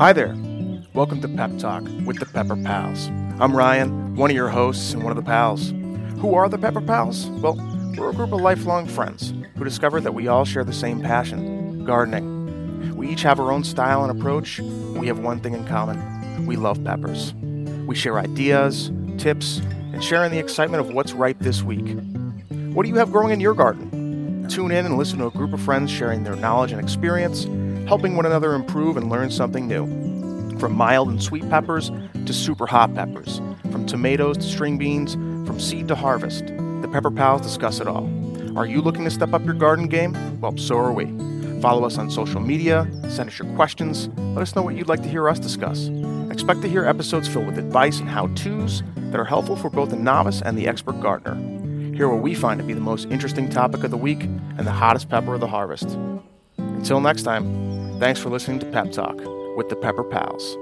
Hi there. Welcome to Pep Talk with the Pepper Pals. I'm Ryan, one of your hosts and one of the pals. Who are the Pepper Pals? Well, we're a group of lifelong friends who discovered that we all share the same passion gardening. We each have our own style and approach. We have one thing in common we love peppers. We share ideas, tips, and share in the excitement of what's ripe this week. What do you have growing in your garden? Tune in and listen to a group of friends sharing their knowledge and experience, helping one another improve and learn something new. From mild and sweet peppers to super hot peppers, from tomatoes to string beans, from seed to harvest, the Pepper Pals discuss it all. Are you looking to step up your garden game? Well, so are we. Follow us on social media, send us your questions, let us know what you'd like to hear us discuss. Expect to hear episodes filled with advice and how to's that are helpful for both the novice and the expert gardener. Hear what we find to be the most interesting topic of the week and the hottest pepper of the harvest. Until next time, thanks for listening to Pep Talk with the Pepper Pals.